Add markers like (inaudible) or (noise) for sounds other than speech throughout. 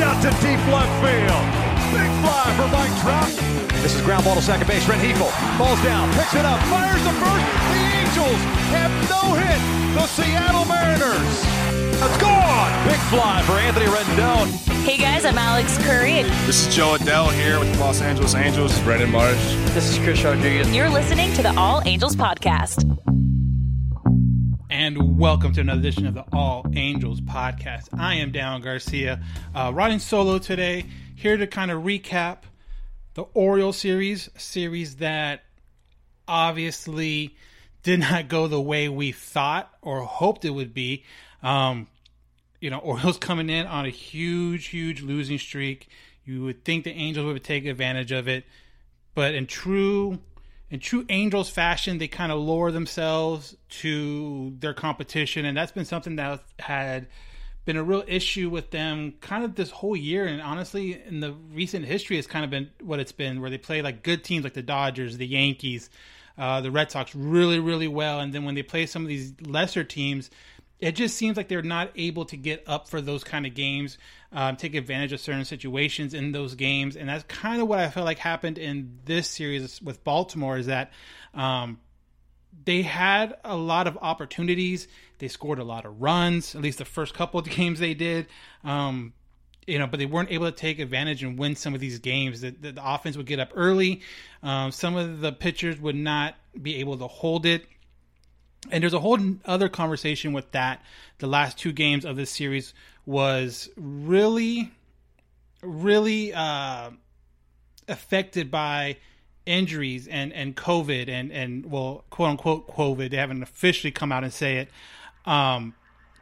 out to deep left field. Big fly for Mike Trout. This is ground ball to second base. Rengifo falls down, picks it up, fires the first. The Angels have no hit. The Seattle Mariners. It's gone. Big fly for Anthony Rendon. Hey guys, I'm Alex Curry. This is Jo Adell here with the Los Angeles Angels. This is Brandon Marsh. This is Chris Rodriguez. You're listening to the All Angels Podcast. And welcome to another edition of the All Angels Podcast. I am Dan Garcia, uh, riding solo today, here to kind of recap the Orioles series, series that obviously did not go the way we thought or hoped it would be. Um, you know, Orioles coming in on a huge, huge losing streak. You would think the Angels would take advantage of it, but in true in true Angels fashion, they kind of lower themselves to their competition, and that's been something that had been a real issue with them kind of this whole year. And honestly, in the recent history, it's kind of been what it's been, where they play like good teams like the Dodgers, the Yankees, uh, the Red Sox really, really well, and then when they play some of these lesser teams, it just seems like they're not able to get up for those kind of games, um, take advantage of certain situations in those games, and that's kind of what I felt like happened in this series with Baltimore. Is that um, they had a lot of opportunities, they scored a lot of runs, at least the first couple of (laughs) games they did. Um, you know, but they weren't able to take advantage and win some of these games. The, the, the offense would get up early. Um, some of the pitchers would not be able to hold it and there's a whole other conversation with that. The last two games of this series was really, really uh, affected by injuries and, and COVID and, and well, quote unquote COVID. They haven't officially come out and say it. Um,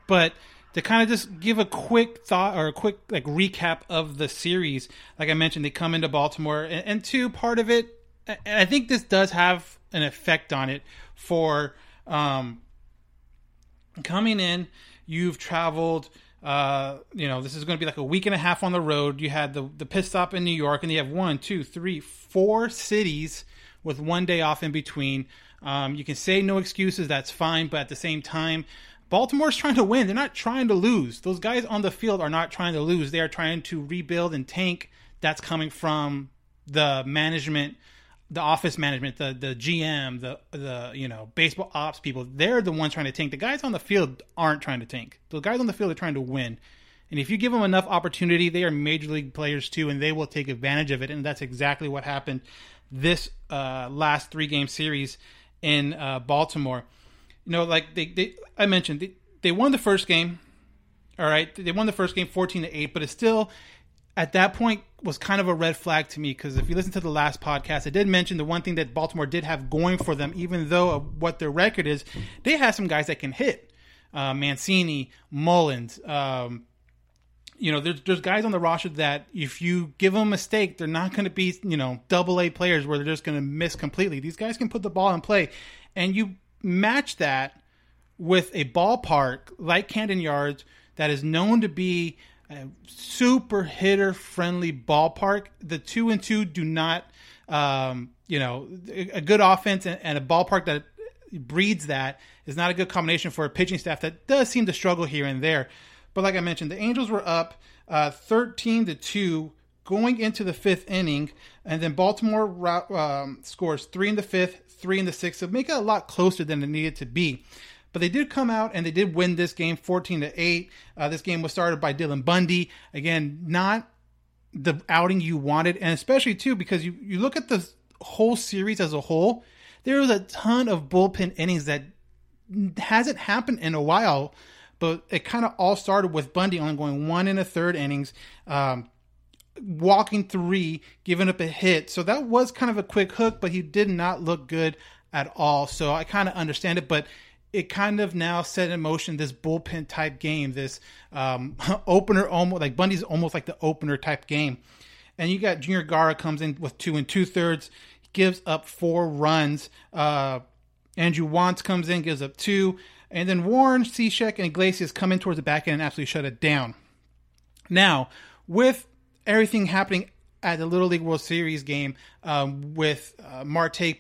but to kind of just give a quick thought or a quick like recap of the series, like I mentioned, they come into Baltimore and, and two part of it, I think this does have an effect on it for um, coming in, you've traveled. Uh, you know, this is going to be like a week and a half on the road. You had the the pit stop in New York, and you have one, two, three, four cities with one day off in between. Um, you can say no excuses, that's fine, but at the same time, Baltimore's trying to win. They're not trying to lose. Those guys on the field are not trying to lose. They are trying to rebuild and tank. That's coming from the management the office management, the the GM, the the you know baseball ops people, they're the ones trying to tank. The guys on the field aren't trying to tank. The guys on the field are trying to win. And if you give them enough opportunity, they are major league players too, and they will take advantage of it. And that's exactly what happened this uh, last three game series in uh, Baltimore. You know, like they, they I mentioned, they, they won the first game. All right, they won the first game fourteen to eight, but it's still at that point was kind of a red flag to me because if you listen to the last podcast, I did mention the one thing that Baltimore did have going for them, even though what their record is, they have some guys that can hit. Uh, Mancini, Mullins, um, you know, there's there's guys on the roster that if you give them a mistake, they're not going to be you know double A players where they're just going to miss completely. These guys can put the ball in play, and you match that with a ballpark like Camden Yards that is known to be a super hitter friendly ballpark. The two and two do not, um, you know, a good offense and, and, a ballpark that breeds that is not a good combination for a pitching staff that does seem to struggle here and there. But like I mentioned, the Angels were up uh, 13 to 2 going into the fifth inning, and then Baltimore um, scores three in the fifth, three in the sixth, so make it a lot closer than it needed to be. But they did come out and they did win this game 14 to 8. Uh, this game was started by Dylan Bundy. Again, not the outing you wanted, and especially too because you, you look at the whole series as a whole, there was a ton of bullpen innings that hasn't happened in a while. But it kind of all started with Bundy only going one and a third innings, um, walking three, giving up a hit. So that was kind of a quick hook, but he did not look good at all. So I kind of understand it, but it kind of now set in motion this bullpen type game, this um, (laughs) opener almost like Bundy's almost like the opener type game. And you got Junior Guerra comes in with two and two thirds, gives up four runs. Uh, Andrew Wantz comes in, gives up two. And then Warren, Cishek, and Iglesias come in towards the back end and absolutely shut it down. Now, with everything happening at the Little League World Series game, um, with uh, Marte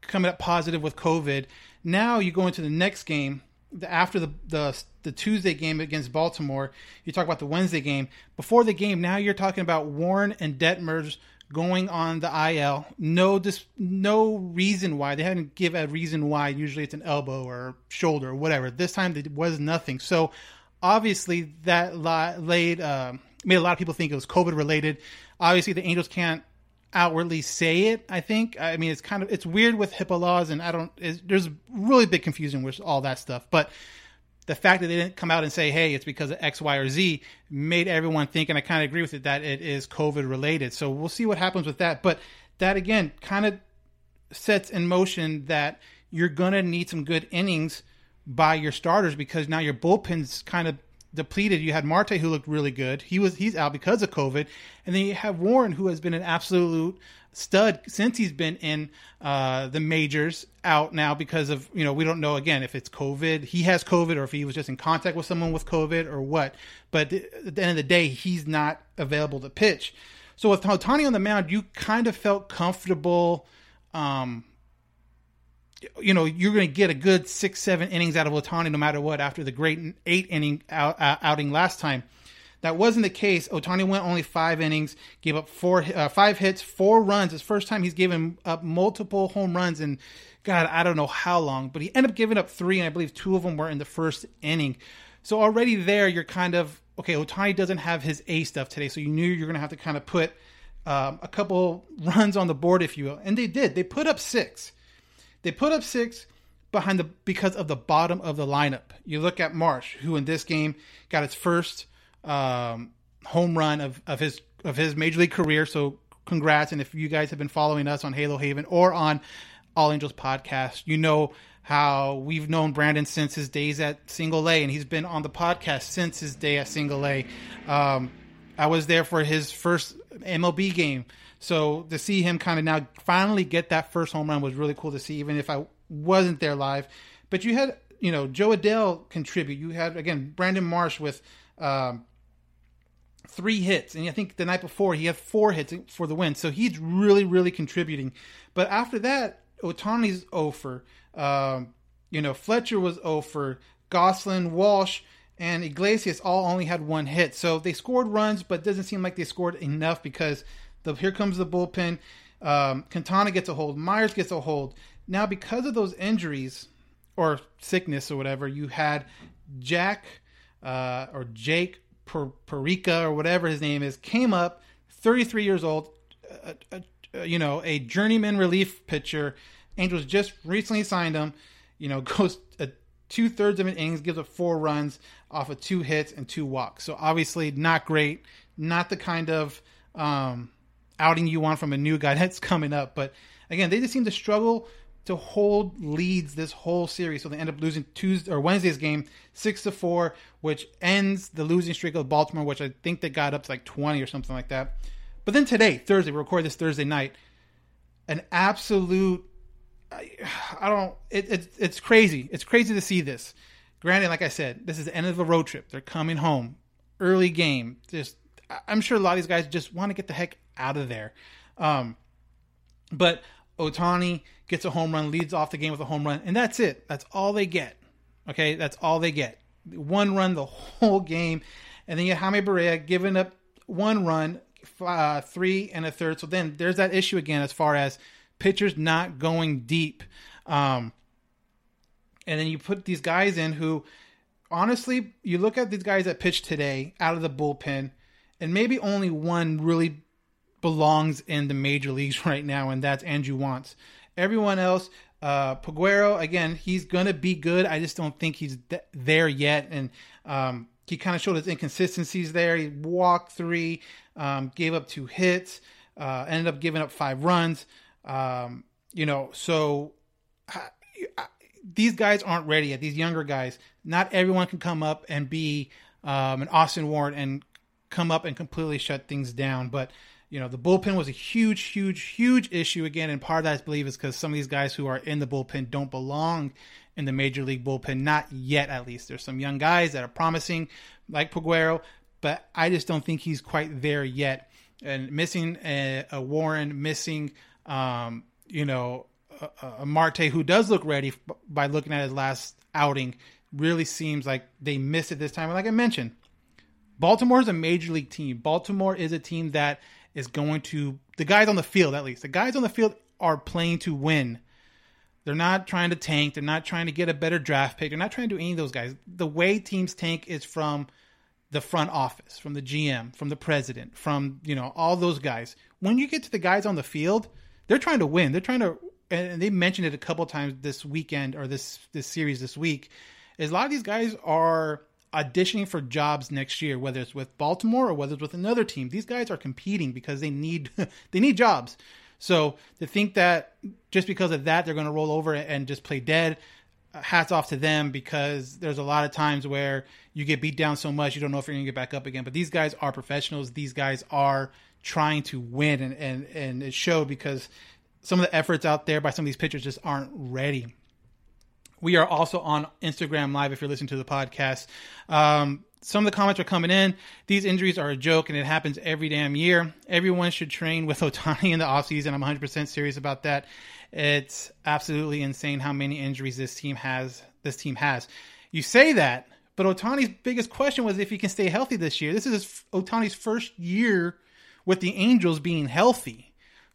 coming up positive with COVID, now you go into the next game after the, the the Tuesday game against Baltimore. You talk about the Wednesday game. Before the game, now you're talking about Warren and Detmers going on the IL. No, dis, no reason why they haven't give a reason why. Usually it's an elbow or shoulder or whatever. This time there was nothing. So obviously that laid uh, made a lot of people think it was COVID related. Obviously the Angels can't outwardly say it. I think. I mean, it's kind of it's weird with HIPAA laws, and I don't. there's really big confusion with all that stuff, but the fact that they didn't come out and say, "Hey, it's because of X, Y, or Z," made everyone think, and I kind of agree with it that it is COVID related. So we'll see what happens with that. But that again kind of sets in motion that you're gonna need some good innings by your starters because now your bullpen's kind of depleted. You had Marte who looked really good. He was he's out because of COVID, and then you have Warren who has been an absolute stud since he's been in uh, the majors out now because of you know we don't know again if it's COVID he has COVID or if he was just in contact with someone with COVID or what. But at the end of the day, he's not available to pitch. So with Ohtani on the mound, you kind of felt comfortable. Um, you know you're going to get a good six seven innings out of Ohtani no matter what after the great eight inning out, uh, outing last time. That wasn't the case. Ohtani went only five innings, gave up four uh, five hits, four runs. His first time he's given up multiple home runs in God I don't know how long, but he ended up giving up three, and I believe two of them were in the first inning. So already there, you're kind of okay. Ohtani doesn't have his A stuff today, so you knew you're going to have to kind of put um, a couple runs on the board, if you will, and they did. They put up six. They put up six behind the because of the bottom of the lineup. You look at Marsh, who in this game got his first um, home run of, of his of his major league career. So congrats! And if you guys have been following us on Halo Haven or on All Angels podcast, you know how we've known Brandon since his days at Single A, and he's been on the podcast since his day at Single A. Um, I was there for his first MLB game so to see him kind of now finally get that first home run was really cool to see, even if I wasn't there live. But you had, you know, Jo Adell contribute. You had again Brandon Marsh with um, three hits, and I think the night before he had four hits for the win. So he's really, really contributing. But after that, Ohtani's over. Um, you know, Fletcher was over. Gosselin, Walsh, and Iglesias all only had one hit. So they scored runs, but doesn't seem like they scored enough because the, here comes the bullpen. Um, Quintana gets a hold. Mayers gets a hold. Now, because of those injuries or sickness or whatever, you had Jack uh, or Jake per- Perica or whatever his name is came up, 33 years old, uh, uh, uh, you know, a journeyman relief pitcher. Angels just recently signed him. You know, (laughs) goes two thirds of an innings, gives up four runs off of two hits and two walks. So obviously not great, not the kind of um, outing you want from a new guy (laughs) that's coming up. But again, they just seem to struggle to hold leads this whole series. So they end up losing Tuesday or Wednesday's game six to four, which ends the losing streak of Baltimore, which I think they got up to like twenty or something like that. But then today, Thursday, we record this Thursday night, an absolute. I, (sighs) I don't. It, it, it's crazy. It's crazy to see this. Granted, like I said, this is the end of a road trip. They're coming home. Early game. Just, I'm sure a lot of these guys just want to get the heck out of there. Um, but Ohtani gets a home run, leads off the game with a home run, and that's it. That's all they get. Okay, that's all they get. One run the (laughs) whole game, and then you have Jaime Barria giving up one run, uh, three and a third. So then there's that issue again as far as pitchers not going deep. Um, and then you put these guys in who, honestly, you look at these guys that pitched today out of the bullpen, and maybe only one really belongs in the major leagues (laughs) right now, and that's Andrew Wantz. Everyone else, uh, Peguero, again, he's gonna be good. I just don't think he's th- there yet, and um, he kind of showed his inconsistencies there. He walked three, um, gave up two hits, uh, ended up giving up five runs. Um, you know, so I, I, these guys aren't ready yet. These younger guys, not everyone can come up and be um, an Austin Warren and come up and completely shut things down. But You know, the bullpen was a huge, huge, huge issue again, and part of that I believe is because some of these guys who are in the bullpen don't belong in the major league bullpen, not yet at least. There's some young guys that are promising, like Peguero, but I just don't think he's quite there yet. And missing a, a Warren, missing, um, you know, a, a Marte who does look ready by looking at his last outing, really seems like they missed it this time. And like I mentioned, Baltimore is a major league team. Baltimore is a team that is going to the guys on the field at least. The guys on the field are playing to win. They're not trying to tank. They're not trying to get a better draft pick. They're not trying to do any of those guys. The way teams tank is from the front office, from the GM, from the president, from you know all those guys. When you get to the guys on the field, they're trying to win. They're trying to, and they mentioned it a couple times this weekend or this this series this week. Is a lot of these guys are auditioning for jobs next year, whether it's with Baltimore or whether it's with another team. These guys are competing because they need (laughs) they need jobs. So to think that just because of that they're going to roll over and just play dead, uh, hats off to them because there's a lot of times where you get beat down so much you don't know if you're going to get back up again. But these guys are professionals. These guys are trying to win, and and and it showed because some of the efforts out there by some of these pitchers just aren't ready. We are also on Instagram Live if you're listening to the podcast. Um, some of the comments are coming in. These injuries are a joke and it happens every damn year. Everyone should train with (laughs) Ohtani in the offseason. I'm 100% serious about that. It's absolutely insane how many injuries this team has. This team has. You say that, but Ohtani's biggest question was if he can stay healthy this year. This is Ohtani's first year with the Angels being healthy.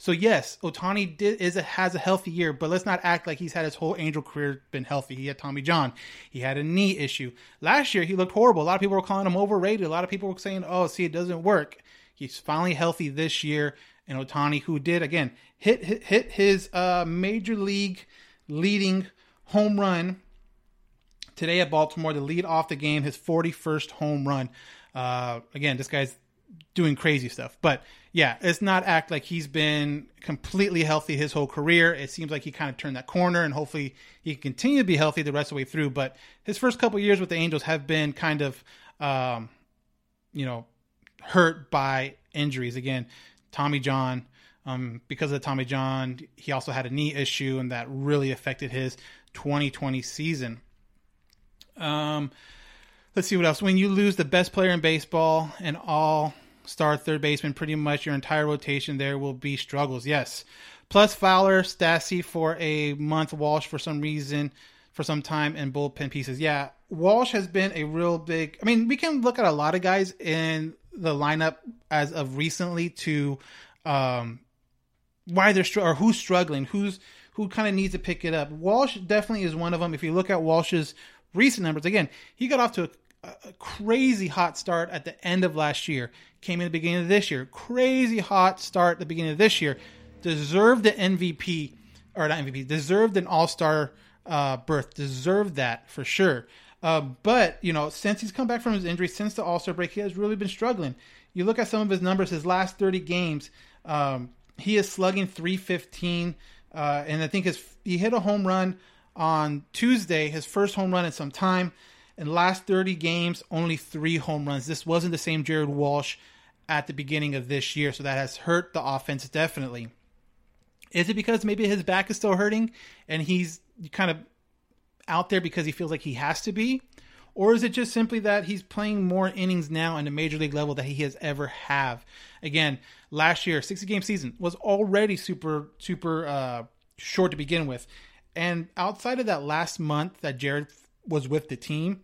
So yes, Ohtani did, is a, has a healthy year, but let's not act like he's had his whole Angel career been healthy. He had Tommy John, he had a knee issue last year. He looked horrible. A lot of people were calling him overrated. A lot of people were saying, "Oh, see, it doesn't work." He's finally healthy this year, and Ohtani, who did again hit hit, hit his uh, major league leading home run today at Baltimore to lead off the game, his 41st home run. Uh, again, this guy's doing crazy stuff. But yeah, it's not act like he's been completely healthy his whole career. It seems like he kind of turned that corner, and hopefully he can continue to be healthy the rest of the way through. But his first couple years with the Angels have been kind of, um, you know, hurt by injuries. Again, Tommy John. Um, because of Tommy John, he also had a knee issue, and that really affected his 2020 season. Um, let's see what else. When you lose the best player in baseball and all star third baseman, pretty much your entire rotation there will be struggles. Yes. Plus Fowler, Stassi for a month, Walsh for some reason, for some time, and bullpen pieces. Yeah, Walsh has been a real big. I mean, we can look at a lot of guys in the lineup as of recently to um, why they're or who's struggling, who's who kind of needs to pick it up. Walsh definitely is one of them. If you look at Walsh's recent numbers, again, he got off to a a crazy hot start at the end of last year. Came in the beginning of this year. Crazy hot start at the beginning of this year. Deserved the MVP, or not MVP, deserved an all star uh, berth. Deserved that for sure. Uh, but, you know, since he's come back from his injury, since the all star break, he has really been struggling. You look at some of his numbers, his last 30 games, um, he is slugging 315. Uh, and I think his, he hit a home run on Tuesday, his first home run in some time. In the last 30 games, only three home runs. This wasn't the same Jared Walsh at the beginning of this year, so that has hurt the offense definitely. Is it because maybe his back is still hurting and he's kind of out there because he feels like he has to be? Or is it just simply that he's playing more innings now in the major league level that he has ever have? Again, last year, 60 game season was already super, super uh, short to begin with. And outside of that last month that Jared was with the team,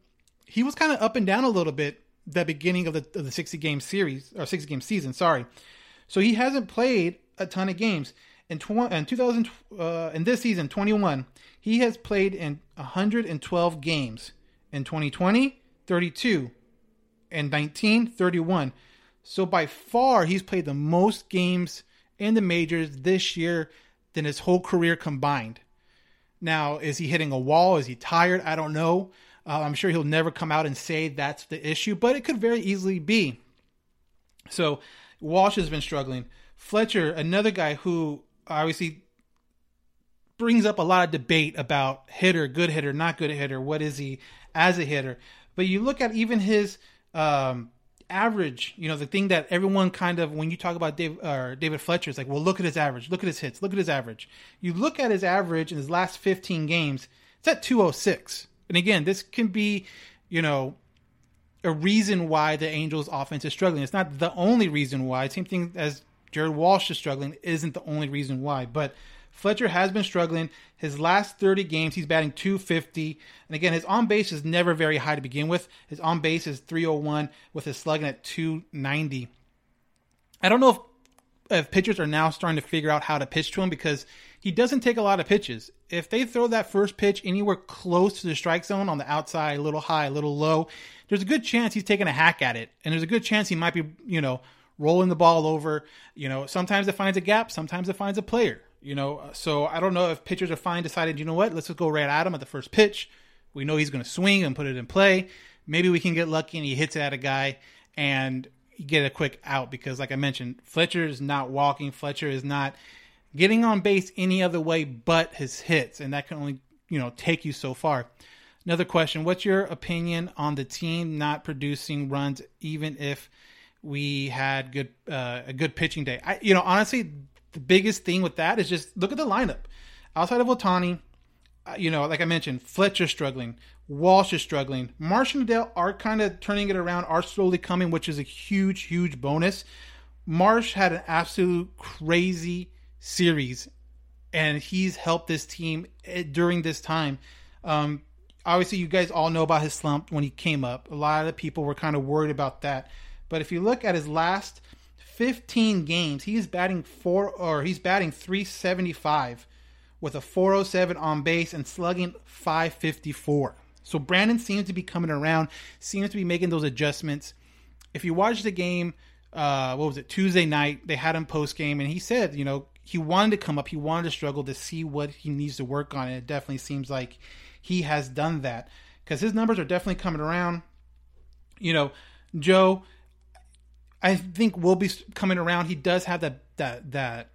he was kind of up and down a little bit the beginning of the of the 60 game series or 60 game season, sorry. So he hasn't played a ton of games. In, tw- in 2000 uh, in this season 21, he has played in 112 games. In 2020, 32. In 19, 31. So by far he's played the most games in the majors this year than his whole career combined. Now, is he hitting a wall? Is he tired? I don't know. Uh, I'm sure he'll never come out and say that's the issue, but it could very easily be. So Walsh has been struggling. Fletcher, another guy who obviously brings up a lot of debate about hitter, good hitter, not good hitter. What is he as a hitter? But you look at even his um, average, you know, the thing that everyone kind of when you talk about Dave or David Fletcher, it's like, well, look at his average, look at his hits, look at his average. You look at his average in his last 15 games, it's at 206. And again, this can be, you know, a reason why the Angels offense is struggling. It's not the only reason why. Same thing as Jared Walsh is struggling isn't the only reason why, but Fletcher has been struggling. His last 30 games, he's batting 250. And again, his on base is never very high to begin with. His on base is 301 with his slugging at 290. I don't know if, if pitchers are now starting to figure out how to pitch to him because he doesn't take a lot of pitches. If they throw that first pitch anywhere close to the strike zone on the outside, a little high, a little low, there's a good chance he's taking a hack at it. And there's a good chance he might be, you know, rolling the ball over. You know, sometimes it finds a gap, sometimes it finds a player. You know, so I don't know if pitchers are fine decided, you know what, let's just go right at him at the first pitch. We know he's going to swing and put it in play. Maybe we can get lucky and he hits it at a guy and get a quick out because, like I mentioned, Fletcher is not walking. Fletcher is not getting on base any other way but his hits, and that can only you know take you so far. Another question: What's your opinion on the team not producing runs, even if we had good uh, a good pitching day? I, you know, honestly, the biggest thing with that is just look at the lineup. Outside of Ohtani, uh, you know, like I mentioned, Fletcher struggling, Walsh is struggling. Marsh and Adell are kind of turning it around, are slowly coming, which is a huge, huge bonus. Marsh had an absolute crazy series, and he's helped this team eh, during this time. Um, obviously, you guys all know about his slump when he came up. A lot of people were kind of worried about that. But if you look at his last 15 games, he's batting four or he's batting 375 with a 407 on base and slugging 554. So Brandon seems to be coming around, seems to be making those adjustments. If you watch the game, uh, what was it, Tuesday night, they had him post game, and he said, you know, he wanted to come up, he wanted to struggle to see what he needs to work on. And it definitely seems like he has done that because his numbers are definitely coming around. You know, Joe, I think will be coming around. He does have that that that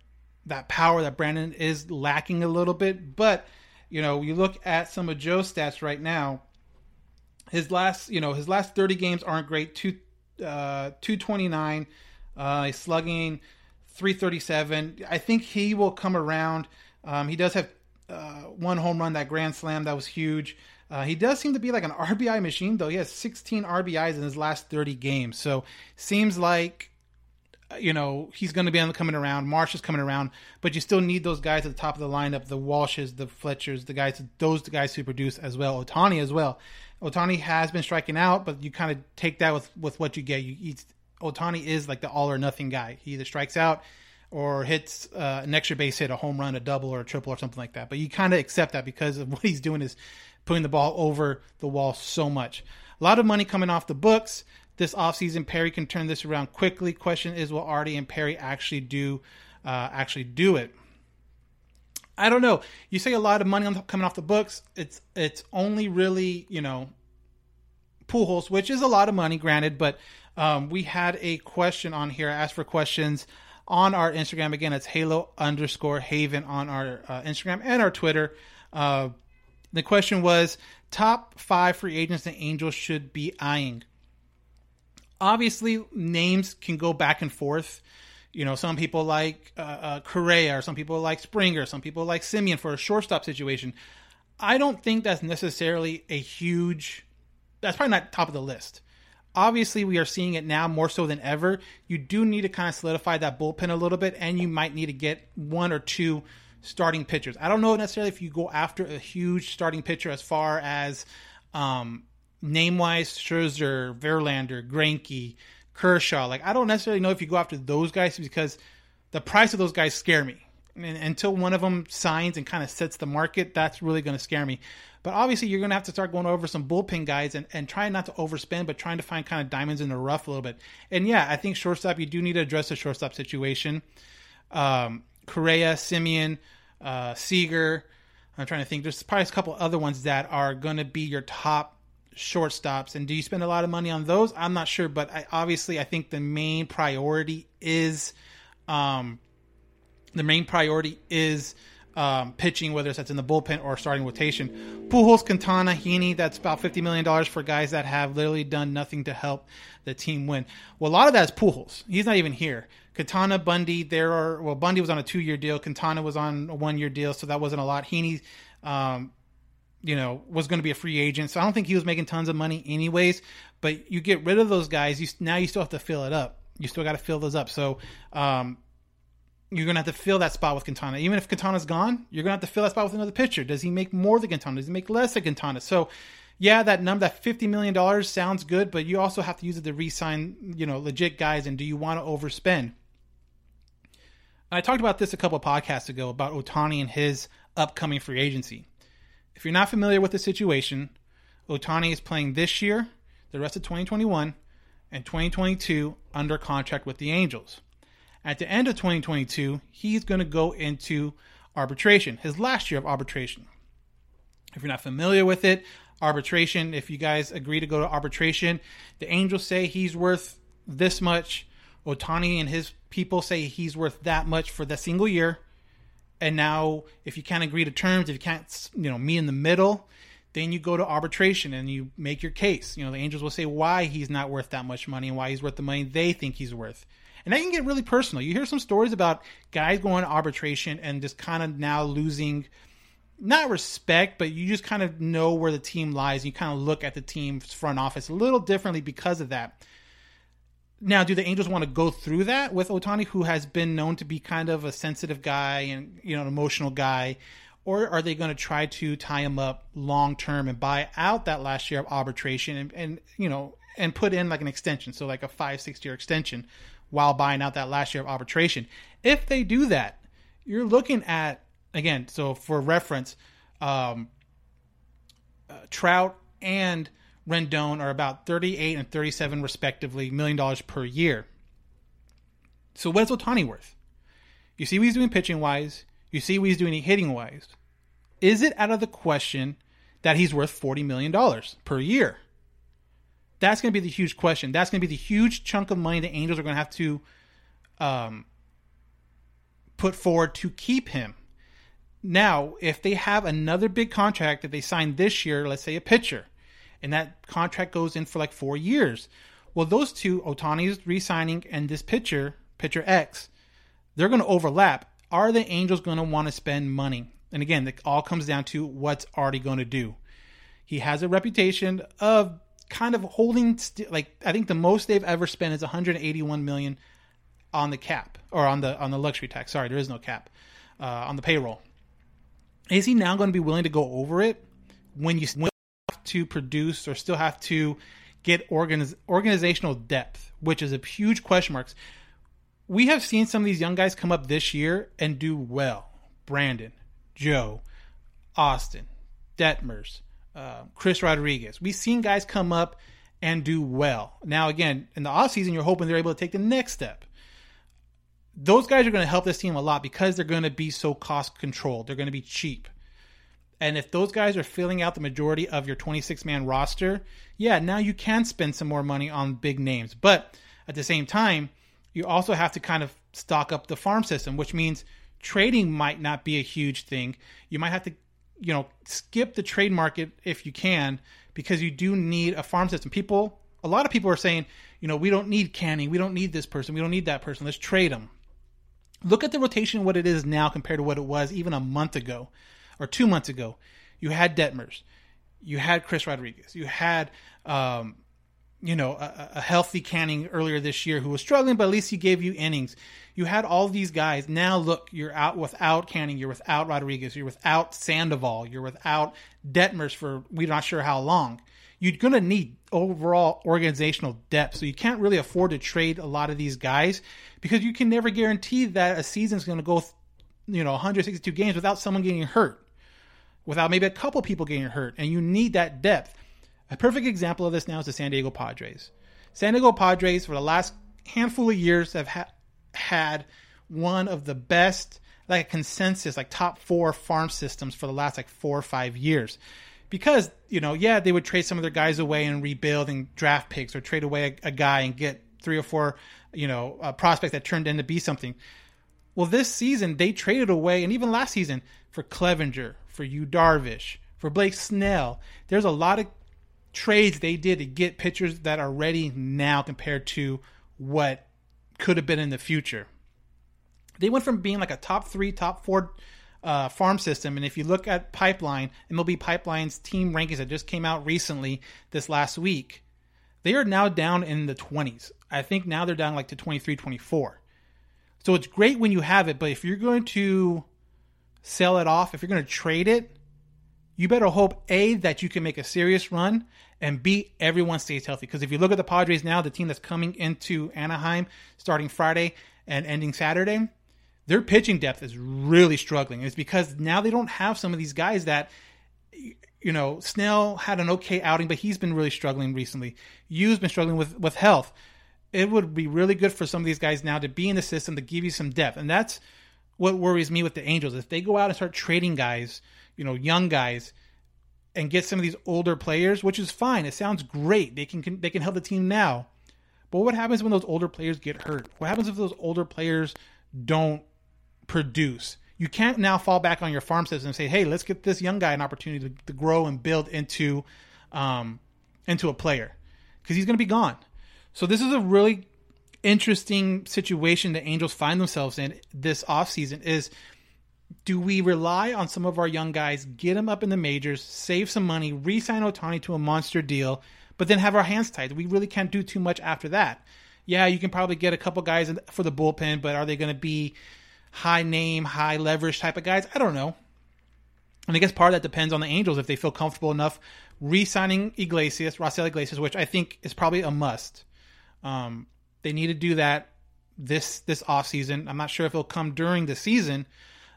that power that Brandon is lacking a little bit, but you know, you look at some of Joe's stats right now. His last, you know, his last 30 games aren't great. Two, uh, 229, uh, he's slugging 337. I think he will come around. Um, he does have uh, one home run, that grand slam, that was huge. Uh, he does seem to be like an (laughs) RBI machine, though. He has 16 RBIs in his last 30 games. So seems like, uh, you know, he's going to be on the coming around. Marsh is coming around, but you still need those guys at the top of the lineup the Walshes, the Fletchers, the guys, those guys who produce as well. Ohtani as well. Ohtani has been striking out, but you kind of take that with, with what you get. You, Ohtani is like the all or nothing guy. He either strikes out or hits uh, an extra base hit, a home run, a double, or a triple, or something like that. But you kind of accept that because of (laughs) what he's doing is putting the ball over the wall so much. A lot of money coming off the books this offseason. Perry can turn this around quickly. Question is, will Arte and Perry actually do uh, actually do it? I don't know. You say a lot of money on, coming off the books. It's it's only really you know Pujols, which is a lot of money, granted. But um, we had a question on here. I asked for questions on our Instagram. Again, it's Halo underscore Haven on our uh, Instagram and our Twitter. Uh, the question was top five free agents the Angels should be eyeing. Obviously, names can go back and forth. You know, some people like uh, uh, Correa, or some people like Springer, some people like Semien for a shortstop situation. I don't think that's necessarily a huge. That's probably not top of the list. Obviously, we are seeing it now more so than ever. You do need to kind of solidify that bullpen a little bit, and you might need to get one or two starting pitchers. I don't know necessarily if you go after a huge starting pitcher as far as um, name wise, Scherzer, Verlander, Greinke, Kershaw. Like I don't necessarily know if you go after those guys because the price of those guys scare me. And until one of them signs and kind of sets the market, that's really going to scare me. But obviously, you're going to have to start going over some bullpen guys and, and trying not to overspend, but trying to find kind of diamonds in the rough a little bit. And yeah, I think shortstop, you do need to address the shortstop situation. Um, Correa, Semien, uh, Seager. I'm trying to think. There's probably a couple other ones that are going to be your top shortstops. And do you spend a lot of money on those? I'm not sure, but I, obviously, I think the main priority is, um, the main priority is um, pitching, whether that's in the bullpen or starting rotation. Pujols, Quintana, Heaney, that's about $50 million for guys that have literally done nothing to help the team win. Well, a lot of that is Pujols. He's not even here. Quintana, Bundy, there are, well, Bundy was on a two year deal. Quintana was on a one year deal, so that wasn't a lot. Heaney, um, you know, was going to be a free agent. So I don't think he was making tons of money anyways. But you get rid of those guys, you now you still have to fill it up. You still got to fill those up. So um, you're going to have to fill that spot with Quintana. Even if Quintana's gone, you're going to have to fill that spot with another pitcher. Does he make more than Quintana? Does he make less than Quintana? So yeah, that number, that fifty million dollars sounds good, but you also have to use it to re-sign, you know, legit guys. And do you want to overspend? I talked about this a couple podcasts ago about Ohtani and his upcoming free agency. If you're not familiar with the situation, Ohtani is playing this year, the rest of 2021, and 2022 under contract with the Angels. At the end of 2022, he's going to go into arbitration, his last year of arbitration. If you're not familiar with it, arbitration, if you guys agree to go to arbitration, the Angels say he's worth this much. Ohtani and his people say he's worth that much for the single year. And now, if you can't agree to terms, if you can't, you know, meet in the middle, then you go to arbitration and you make your case. You know, the Angels will say why he's not worth that much money and why he's worth the money they think he's worth. And that can get really personal. You hear some stories about guys going to arbitration and just kind of now losing not respect, but you just kind of know where the team lies. You kind of look at the team's front office a little differently because of that. Now, do the Angels want to go through that with Ohtani, who has been known to be kind of a sensitive guy and you know an emotional guy, or are they going to try to tie him up long term and buy out that last year of arbitration and, and you know and put in like an extension, so like a five six year extension, while buying out that last year of arbitration? If they do that, you're looking at again. So for reference, um, uh, Trout and Rendon are about 38 and 37 respectively million dollars per year. So what's Ohtani worth? You see what he's doing pitching wise. You see what he's doing hitting wise. Is it out of the question that he's worth 40 million dollars per year? That's going to be the huge question. That's going to be the huge chunk of money the Angels are going to have to um, put forward to keep him. Now, if they have another big contract that they signed this year, let's say a pitcher, and that contract goes in for like four years. Well, those two, Ohtani's re-signing and this pitcher, pitcher X, they're going to overlap. Are the Angels going to want to spend money? And again, it all comes down to what's Arte going to do. He has a reputation of kind of holding st- like I think the most they've ever spent is 181 million on the cap or on the on the luxury tax. Sorry, there is no cap uh, on the payroll. Is he now going to be willing to go over it when you when to produce or still have to get organiz- organizational depth, which is a huge question marks. We have seen some of these young guys come up this year and do well. Brandon, Joe, Austin, Detmers, uh, Chris Rodriguez. We've seen guys come up and do well. Now, again, in the offseason, you're hoping they're able to take the next step. Those guys are going to help this team a lot because they're going to be so cost controlled. They're going to be cheap. And if those guys are filling out the majority of your 26 man roster, yeah, now you can spend some more money on big names. But at the same time, you also have to kind of stock up the farm system, which means trading might not be a huge thing. You might have to, you know, skip the trade market if you can, because you do need a farm system. People, a lot of people are saying, you know, we don't need Canning, we don't need this person, we don't need that person. Let's trade them. Look at the rotation, what it is now compared to what it was even a month ago or two months ago, you had Detmers, you had Chris Rodriguez, you had um, you know a, a, healthy Canning earlier this year who was struggling, but at least he gave you innings. You had all these guys. Now look, you're out without Canning, you're without Rodriguez, you're without Sandoval, you're without Detmers for we're not sure how long. You're gonna need overall organizational depth, so you can't really afford to trade a lot of these guys because you can never guarantee that a season's gonna go, you know, 162 games without someone getting hurt without maybe a couple people getting hurt, and you need that depth. A perfect example of this now is the San Diego Padres. San Diego Padres, for the last handful of years, have ha- had one of the best, like a consensus, like top four farm systems for the last like four or five years. Because, you know, yeah, they would trade some of their guys away and rebuild and draft picks or trade away a, a guy and get three or four, you know, uh, prospects that turned into be something Well, this season they traded away, and even last season for Clevinger, for Yu Darvish, for Blake Snell. There's a lot of trades they did to get pitchers that are ready now compared to what could have been in the future. They went from being like a top three, top four uh, farm system, and if you look at Pipeline, MLB Pipeline's team rankings that just came out recently this last week, they are now down in the 20s. I think now they're down like to 23, 24. So it's great when you have it, but if you're going to sell it off, if you're going to trade it, you better hope A, that you can make a serious run, and B, everyone stays healthy. Because if you look at the Padres now, the team that's coming into Anaheim starting Friday and ending Saturday, their pitching depth is really struggling. It's because now they don't have some of these guys that, you know, Snell had an okay outing, but he's been really struggling recently. Yu's been struggling with, with health. It would be really good for some of these guys now to be in the system to give you some depth. And that's what worries me with the Angels. If they go out and start trading guys, you know, young guys, and get some of these older players, which is fine. It sounds great. They can, can they can help the team now. But what happens when those older players get hurt? What happens if those older players don't produce? You can't now fall back on your farm system and say, "Hey, let's get this young guy an opportunity to, to grow and build into um, into a player," because he's going to be gone. So this is a really interesting situation the Angels find themselves in this offseason is do we rely on some of our young guys, get them up in the majors, save some money, re-sign Ohtani to a monster deal, but then have our hands tied? We really can't do too much after that. Yeah, you can probably get a couple guys for the bullpen, but are they going to be high name, high leverage type of guys? I don't know. And I guess part of that depends on the Angels if they feel comfortable enough re-signing Iglesias, Raisel Iglesias, which I think is probably a must. Um, they need to do that this this off season. I'm not sure if it'll come during the season,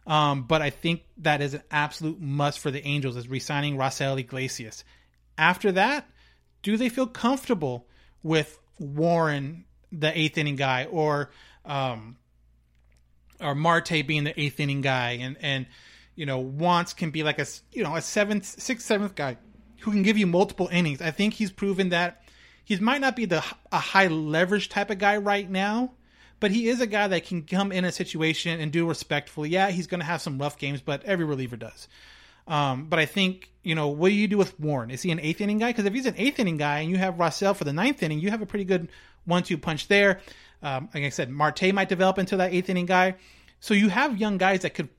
um, but I think that is an absolute must for the Angels is re-signing Raisel Iglesias. After that, do they feel comfortable with Warren, the eighth inning guy, or um, or Marte being the eighth inning guy, and and you know Wantz can be like a you know a seventh, sixth, seventh guy who can give you multiple innings. I think he's proven that he might not be the a high leverage type of guy right now, but he is a guy that can come in a situation and do respectfully. Yeah, he's going to have some rough games, but every reliever does. Um, but I think, you know, what do you do with Warren? Is he an eighth inning guy? Because if he's an eighth inning guy and you have Raisel for the ninth inning, you have a pretty good one two punch there. Um, like I said, Marte might develop into that eighth inning guy. So you have young guys that could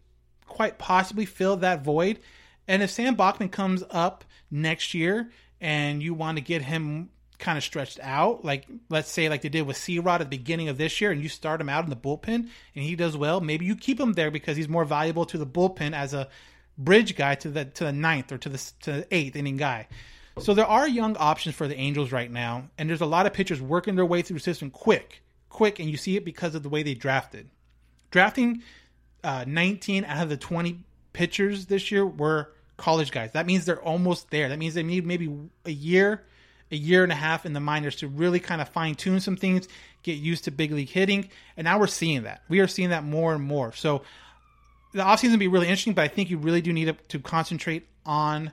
quite possibly fill that void. And if Sam Bachman comes up next year and you want to get him kind of stretched out, like let's say like they did with C Rod at the beginning of this year, and you start him out in the bullpen and he does well, maybe you keep him there because he's more valuable to the bullpen as a bridge guy to the to the ninth or to the to the eighth inning guy. So there are young options for the Angels right now, and there's a lot of pitchers working their way through the system quick, quick, and you see it because of the way they drafted. Drafting uh, 19 out of the 20 pitchers this year were college guys. That means they're almost there. That means they need maybe a year a year and a half in the minors to really kind of fine tune some things, get used to big league hitting. And now we're seeing that. We are seeing that more and more. So the offseason will be really interesting, but I think you really do need to, concentrate on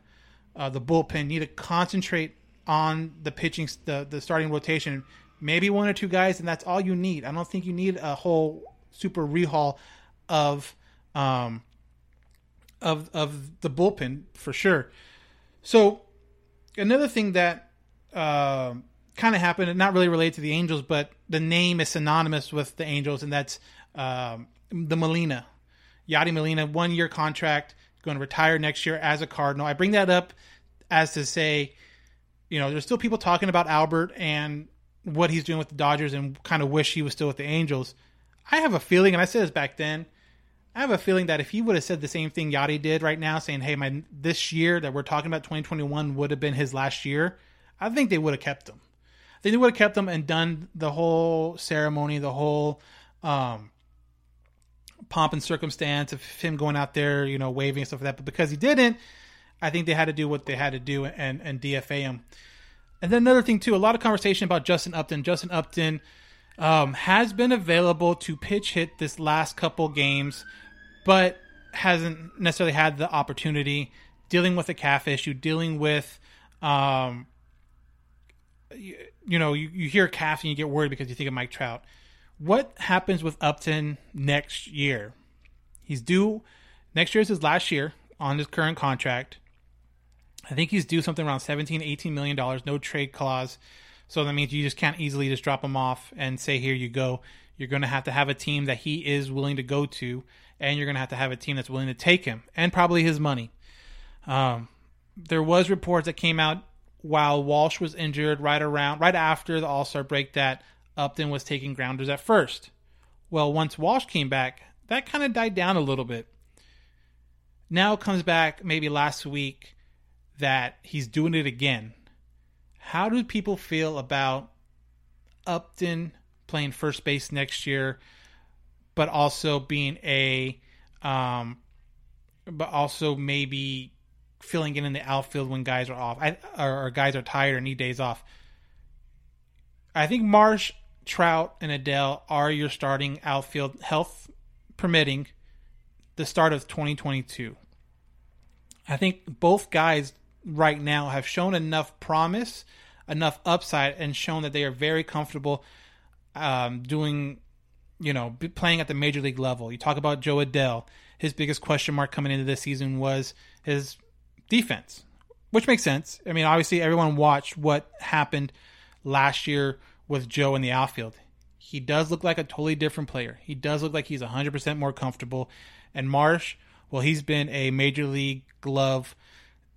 uh, the bullpen, you need to concentrate on the pitching, the, the starting rotation. Maybe one or two guys, and that's all you need. I don't think you need a whole super rehaul of um, of of the bullpen for sure. So another thing that uh, kind of happened, not really related to the Angels, but the name is synonymous with the Angels, and that's um, the Molina, Yadi Molina, one year contract, going to retire next year as a Cardinal. I bring that up as to say, you know, there's still people talking about Albert and what he's doing with the Dodgers, and kind of wish he was still with the Angels. I have a feeling, and I said this back then. I have a feeling that if he would have said the same thing Yadi did right now, saying, "Hey, my this year that we're talking about, 2021, would have been his last year," I think they would have kept him. I think they would have kept him and done the whole ceremony, the whole um, pomp and circumstance of him going out there, you know, waving and stuff like that. But because he didn't, I think they had to do what they had to do and and DFA him. And then another thing too, a lot of conversation about Justin Upton. Justin Upton um, has been available to pitch hit this last couple games, but hasn't necessarily had the opportunity dealing with a calf issue, dealing with um, you, you know, you, you hear calf and you get worried because you think of Mike Trout. what happens with Upton next year? He's due next year is his last year on his current contract. I think he's due something around 17, 18 million dollars, no trade clause. So that means you just can't easily just drop him off and say, here you go. You're going to have to have a team that he is willing to go to, and you're going to have to have a team that's willing to take him, and probably his money. Um, there was reports that came out while Walsh was injured right around right after the All Star break that Upton was taking grounders at first. Well, once Walsh came back, that kind of died down a little bit. Now comes back maybe last week that he's doing it again. How do people feel about Upton playing first base next year, but also being a, um, but also maybe filling in in the outfield when guys are off, I, or, or guys are tired or need days off? I think Marsh Trout and Adell are your starting outfield, health permitting, the start of 2022. I think both guys right now have shown enough promise, enough upside, and shown that they are very comfortable um, doing, you know, playing at the major league level. You talk about Jo Adell. His biggest question mark coming into this season was his defense, which makes sense. I mean, obviously, everyone watched what happened last year with Jo in the outfield. He does look like a totally different player. He does look like he's 100% more comfortable. And Marsh, well, he's been a major league glove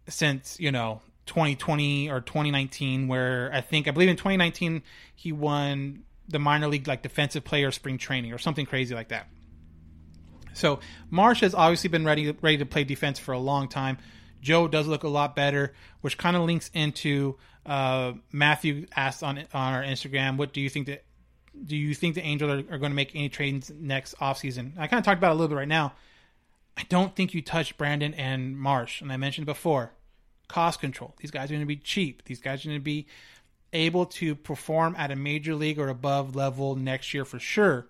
since, you know, 2020 or 2019, where I think, I believe in 2019, he won the minor league like defensive player spring training or something crazy like that. So Marsh has obviously been ready ready to play defense for a long time. Jo does look a lot better, which kind of links into uh, Matthew asked on on our Instagram, "What do you think that do you think the Angels are, are going to make any trades next offseason?" I kind of talked about it a little bit right now. I don't think you touch Brandon and Marsh, and I mentioned before, cost control. These guys are going to be cheap. These guys are going to be able to perform at a major league or above level next year for sure.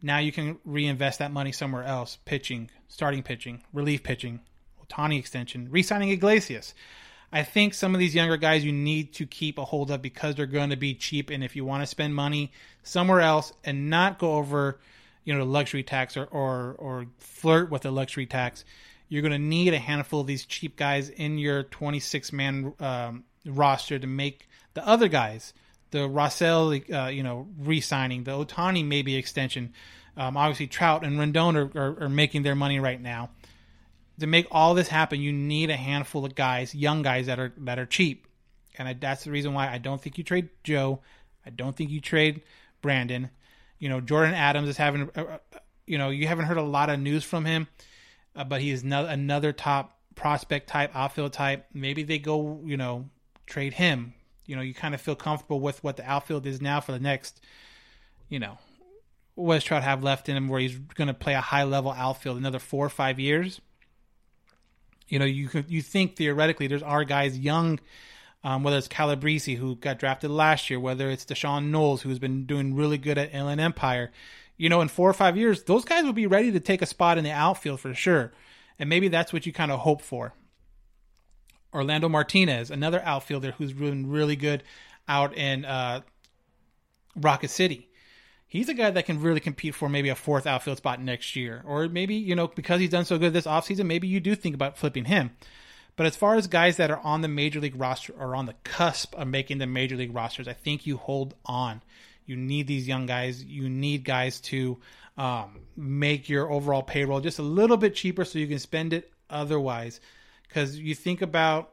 Now you can reinvest that money somewhere else, pitching, starting pitching, relief pitching, Ohtani extension, re-signing Iglesias. I think some of these younger guys you need to keep a hold of because they're going to be cheap. And if you want to spend money somewhere else and not go over, you know, the luxury tax or or, or flirt with the luxury tax, you're going to need a handful of these cheap guys in your 26 man um, roster to make the other guys, the Raisel, uh, you know, re-signing, the Ohtani maybe extension. Um, obviously, Trout and Rendon are, are, are making their money right now to make all this happen, you need a handful of guys, young guys that are that are cheap, and I, that's the reason why I don't think you trade Jo. I don't think you trade Brandon. You know, Jordyn Adams is having, uh, uh you know, you haven't heard a lot of news from him, uh, but he is no, another top prospect type, outfield type. Maybe they go, you know, trade him. You know, you kind of feel comfortable with what the outfield is now for the next, you know, what does Trout have left in him where he's going to play a high level outfield another four or five years? You know, you could you think theoretically there's our guys young, um, whether it's Calabrese who got drafted last year, whether it's D'Shawn Knowles who's been doing really good at Inland Empire. You know, in four or five years, those guys will be ready to take a spot in the outfield for sure, and maybe that's what you kind of hope for. Orlando Martinez, another outfielder who's been really good out in uh, Rocket City he's a guy that can really compete for maybe a fourth outfield spot next year. Or maybe, you know, because he's done so good this offseason, maybe you do think about flipping him. But as far as guys that are on the major league roster or on the cusp of making the major league rosters, I think you hold on. You need these young guys. You need guys to um, make your overall payroll just a little bit cheaper so you can spend it otherwise. Because you think about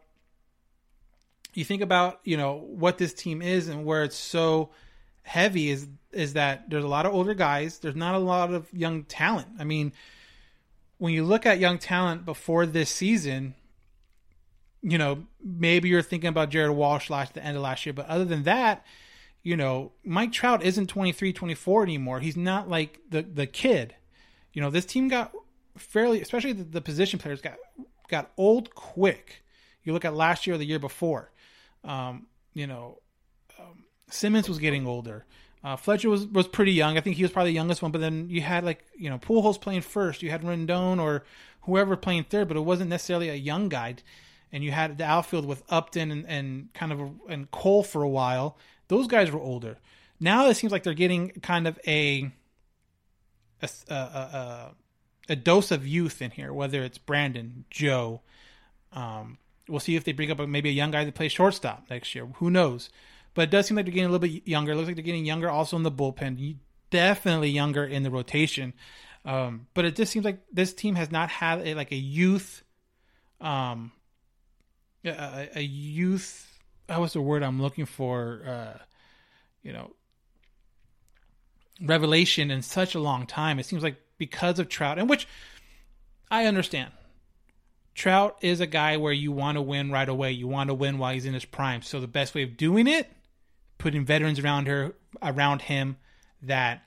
you think about you know what this team is and where it's so heavy is is that there's a lot of older guys. There's not a lot of young talent. I mean, when you look at young talent before this season, you know, maybe you're thinking about Jared Walsh last the end of last year, but other than that, you know, Mike Trout isn't 23, 24 anymore. He's not like the the kid. You know, this team got fairly, especially the, the position players got got old quick. You look at last year or the year before. Um, you know, Simmons was getting older. Uh, Fletcher was, was pretty young. I think he was probably the youngest one. But then you had like you know Pujols playing first. You had Rendon or whoever playing third, but it wasn't necessarily a young guy. And you had the outfield with Upton and, and kind of a, and Kole for a while. Those guys were older. Now it seems like they're getting kind of a a, a, a, a dose of youth in here, whether it's Brandon, Jo. Um, we'll see if they bring up maybe a young guy to play shortstop next year. Who knows? But it does seem like they're getting a little bit younger. It looks like they're getting younger also in the bullpen. Definitely younger in the rotation. Um, but it just seems like this team has not had a, like a youth, um, a, a youth. What was the word I'm looking for? Uh, you know, revelation in such a long time. It seems like because of Trout, and which I understand. Trout is a guy where you want to win right away. You want to win while he's in his prime. So the best way of doing it, putting veterans around her around him that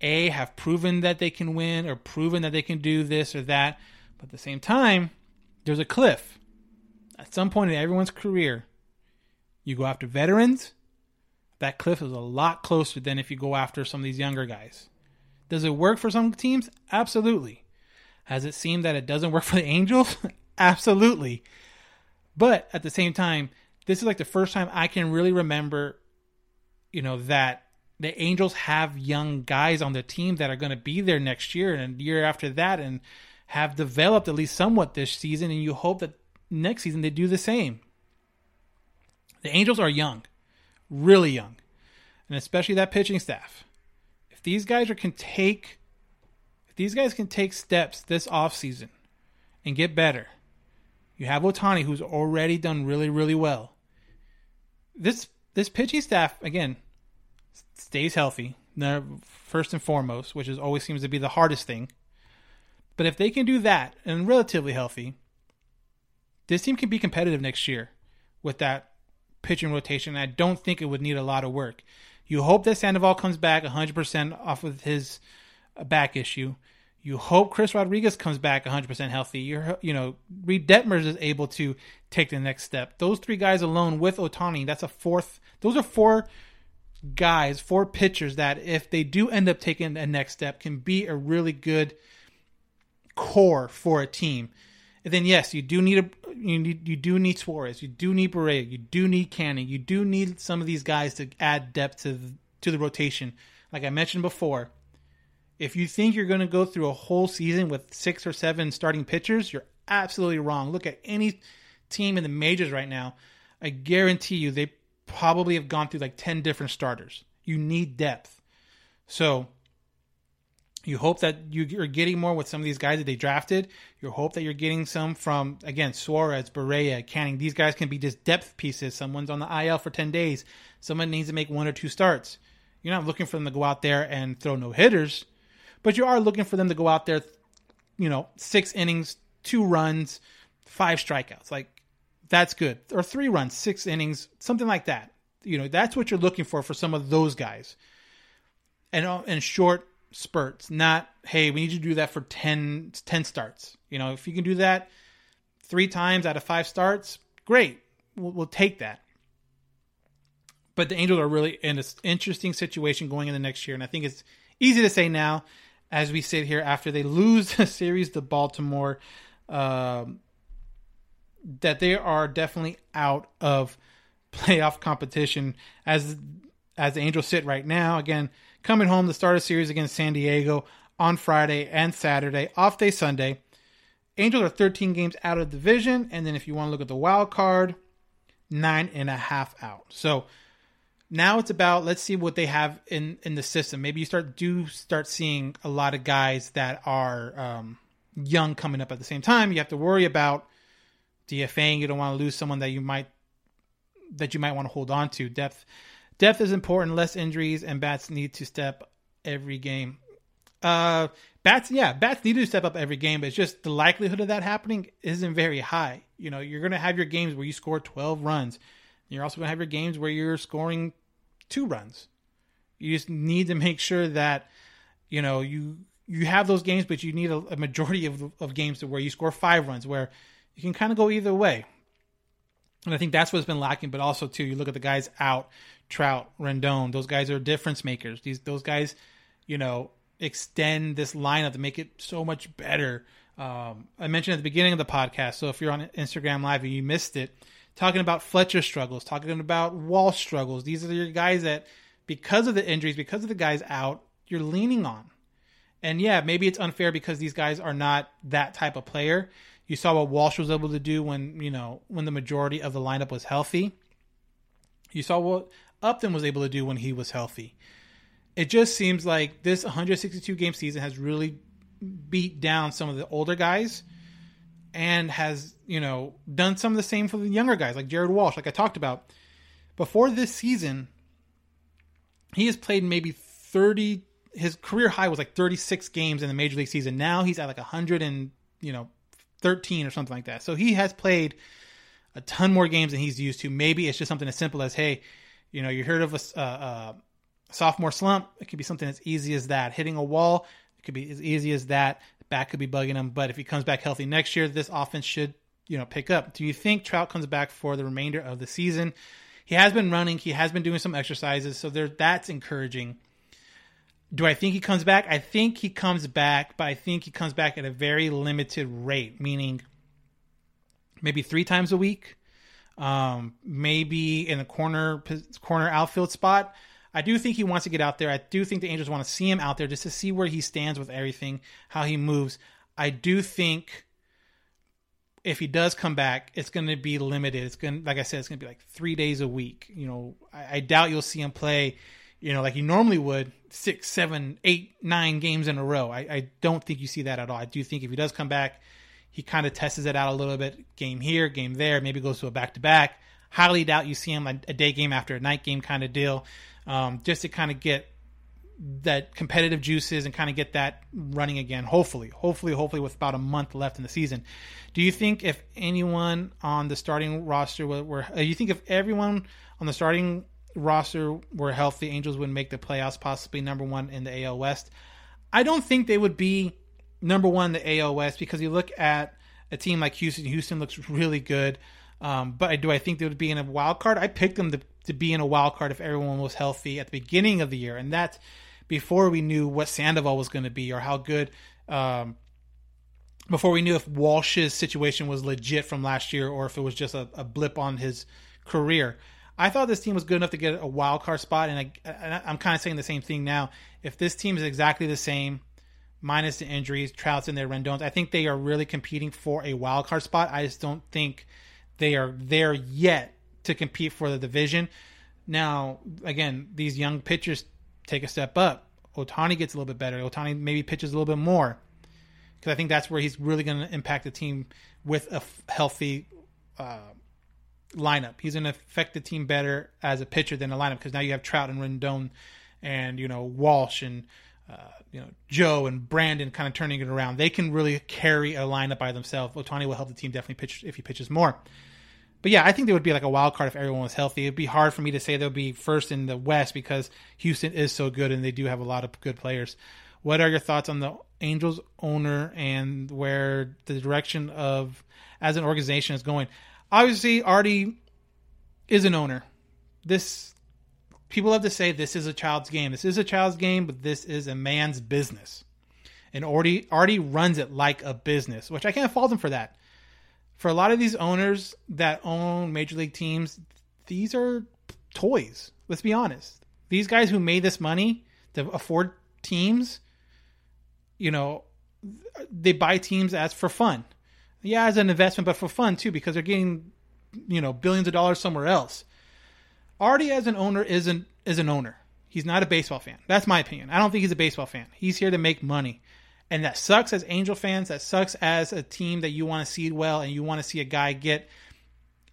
a have proven that they can win or proven that they can do this or that. But at the same time, there's a cliff. At some point in everyone's career, you go after veterans, that cliff is a lot closer than if you go after some of these younger guys. Does it work for some teams? Absolutely. Has it seemed that it doesn't work (laughs) for the Angels? (laughs) Absolutely. But at the same time, this is like the first time I can really remember, you know, that the Angels have young guys on the team that are going to be there next year and year after that and have developed at least somewhat this season. And you hope that next season they do the same. The Angels are young, really young, and especially that pitching staff. If these guys are, can take, if these guys can take steps this offseason and get better, you have Ohtani who's already done really, really well. This this pitching staff again stays healthy, first and foremost, which is always seems to be the hardest thing. But if they can do that and relatively healthy, this team can be competitive next year with that pitching rotation. I don't think it would need a lot of work. You hope that Sandoval comes back 100% off of his back issue. You hope Chris Rodriguez comes back 100% healthy. You're, you know, Reid Detmers is able to take the next step. Those three guys alone with Ohtani, that's a fourth. Those are four guys, four pitchers that if they do end up taking a next step can be a really good core for a team. And then yes, you do need a you need you do need Suarez, you do need Barria, you do need Canning, you do need some of these guys to add depth to the, to the rotation. Like I mentioned before, if you think you're going to go through a whole season with six or seven starting pitchers, you're absolutely wrong. Look at any team in the majors right now. I guarantee you they probably have gone through like 10 different starters. You need depth. So you hope that you're getting more with some of these guys that they drafted. You hope that you're getting some from, again, Suarez, Barria, Canning. These guys can be just depth pieces. Someone's on the IL for 10 days. Someone needs to make one or two starts. You're not looking for them to go out there and throw no hitters, but you are looking for them to go out there, you know, six innings, two runs, five strikeouts. Like that's good. Or three runs, six innings, something like that. You know, that's what you're looking for for some of those guys. And uh, short spurts, not hey, we need you to do that for 10, 10 starts. You know, if you can do that three times out of five starts, great. We'll, we'll take that. But the Angels are really in an interesting situation going in the next year, and I think it's easy to say now, as we sit here after they lose (laughs) the series to Baltimore. Um, that they are definitely out of (laughs) playoff competition as as the Angels sit right now. Again, coming home to start a series against San Diego on Friday and Saturday, off day Sunday. Angels are 13 games out of the division, and then if you want to look at the wild card, nine and a half out. So now it's about let's see what they have in in the system. Maybe you start do start seeing a lot of guys that are um, young coming up at the same time. You have to worry about DFAing. You don't want to lose someone that you might that you might want to hold on to. Depth depth is important. Less injuries and bats need to step every game. Uh, bats, yeah, bats need to step up every game, but it's just the likelihood of that happening isn't very high. You know, you're going to have your games where you score 12 runs. You're also going to have your games where you're scoring two runs. You just need to make sure that you know you you have those games, but you need a, a majority of of games to where you score five runs, where you can kind of go either way. And I think that's what's been lacking. But also too, you look at the guys out, Trout, Rendon. Those guys are difference makers. These those guys, you know, extend this lineup to make it so much better. Um, I mentioned at the beginning of the podcast. So if you're on Instagram Live and you missed it, talking about Fletcher struggles, talking about Wall struggles. These are your guys that because of the injuries, because of the guys out, you're leaning on. And yeah, maybe it's unfair because these guys are not that type of player. You saw what Walsh was able to do when, you know, when the majority of the lineup was healthy. You saw what Upton was able to do when he was healthy. It just seems like this 162 game season has really beat down some of the older guys and has, you know, done some of the same for the younger guys like Jared Walsh, like I talked about. Before this season, he has played maybe 30 his career high was like 36 games in the major league season. Now he's at like 100 and, you know, 13 or something like that. So he has played a ton more games than he's used to. Maybe it's just something as simple as, hey, you know, you heard of a, uh, uh, sophomore slump. It could be something as easy as that. Hitting a wall, it could be as easy as that. Back could be bugging him, but if he comes back healthy next year, this offense should, you know, pick up. Do you think Trout comes back for the remainder of the season? He has been running. He has been doing some exercises, so there that's encouraging. Do I think he comes back? I think he comes back, but I think he comes back at a very limited rate, meaning maybe three times a week, um, maybe in the corner corner outfield spot. I do think he wants to get out there. I do think the Angels want to see him out there just to see where he stands with everything, how he moves. I do think if he does come back, it's going to be limited. It's going, to like I said, it's going to be like three days a week. You know, I, I doubt you'll see him play you know, like you normally would, six, seven, eight, nine games in a row. I, I don't think you see that at all. I do think if he does come back, he kind of tests it out a little bit. Game here, game there, maybe goes to a back to back. Highly doubt you see him a, a day game after a night game kind of deal, um, just to kind of get that competitive juices and kind of get that running again. Hopefully, hopefully, hopefully, with about a month left in the season. Do you think if anyone on the starting roster were, were uh, you think if everyone on the starting roster were healthy, Angels would make the playoffs, possibly number one in the AL West. I don't think they would be number one in the AL West because you look at a team like Houston. Houston looks really good. Um, but do I think they would be in a wild card? I picked them to, to be in a wild card if everyone was healthy at the beginning of the year, and that's before we knew what Sandoval was going to be or how good. Um, before we knew if Walsh's situation was legit from last year or if it was just a, a blip on his career. I thought this team was good enough to get a wild card spot, and, I, am kind of saying the same thing now. If this team is exactly the same, minus the injuries, Trout's in there, Rendon's, I think they are really competing for a wild card spot. I just don't think they are there yet to compete for the division. Now, again, these young pitchers take a step up. Ohtani gets a little bit better. Ohtani maybe pitches a little bit more because I think that's where he's really going to impact the team with a healthy uh, lineup. He's going to affect the team better as a pitcher than a lineup because now you have Trout and Rendon and you know Walsh and uh, you know Jo and Brandon kind of turning it around. They can really carry a lineup by themselves. Ohtani will help the team definitely pitch if he pitches more. But yeah, I think they would be like a wild card if everyone was healthy. It'd be hard for me to say they'll be first in the West because Houston is so good and they do have a lot of good players. What are your thoughts on the Angels owner and where the direction of as an organization is going? obviously Arte is an owner. This people have to say this is a child's game. This is a child's game, but this is a man's business. And Arte Arte runs it like a business, which I can't fault him for that. For a lot of these owners that own major league teams, these are toys. Let's be honest. These guys who made this money to afford teams, you know, they buy teams as for fun yeah, as an investment, but for fun too, because they're getting, you know, billions of dollars somewhere else. Arte as an owner isn't is an owner. He's not a baseball fan. That's my opinion. I don't think he's a baseball fan. He's here to make money. And that sucks as Angel fans. That sucks as a team that you want to see well and you want to see a guy get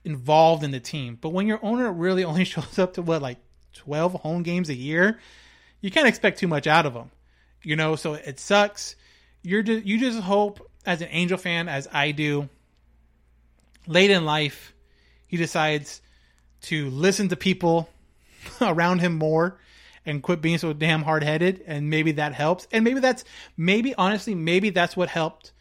involved in the team. But when your owner really (laughs) only shows up to what, like 12 home games a year, you can't expect too much out of him. You know, so it sucks. You're just, you just hope as an Angel fan, as I do, late in life, he decides to listen to people (laughs) around him more and quit being so damn hard headed. And maybe that helps. And maybe that's, maybe honestly, maybe that's what helped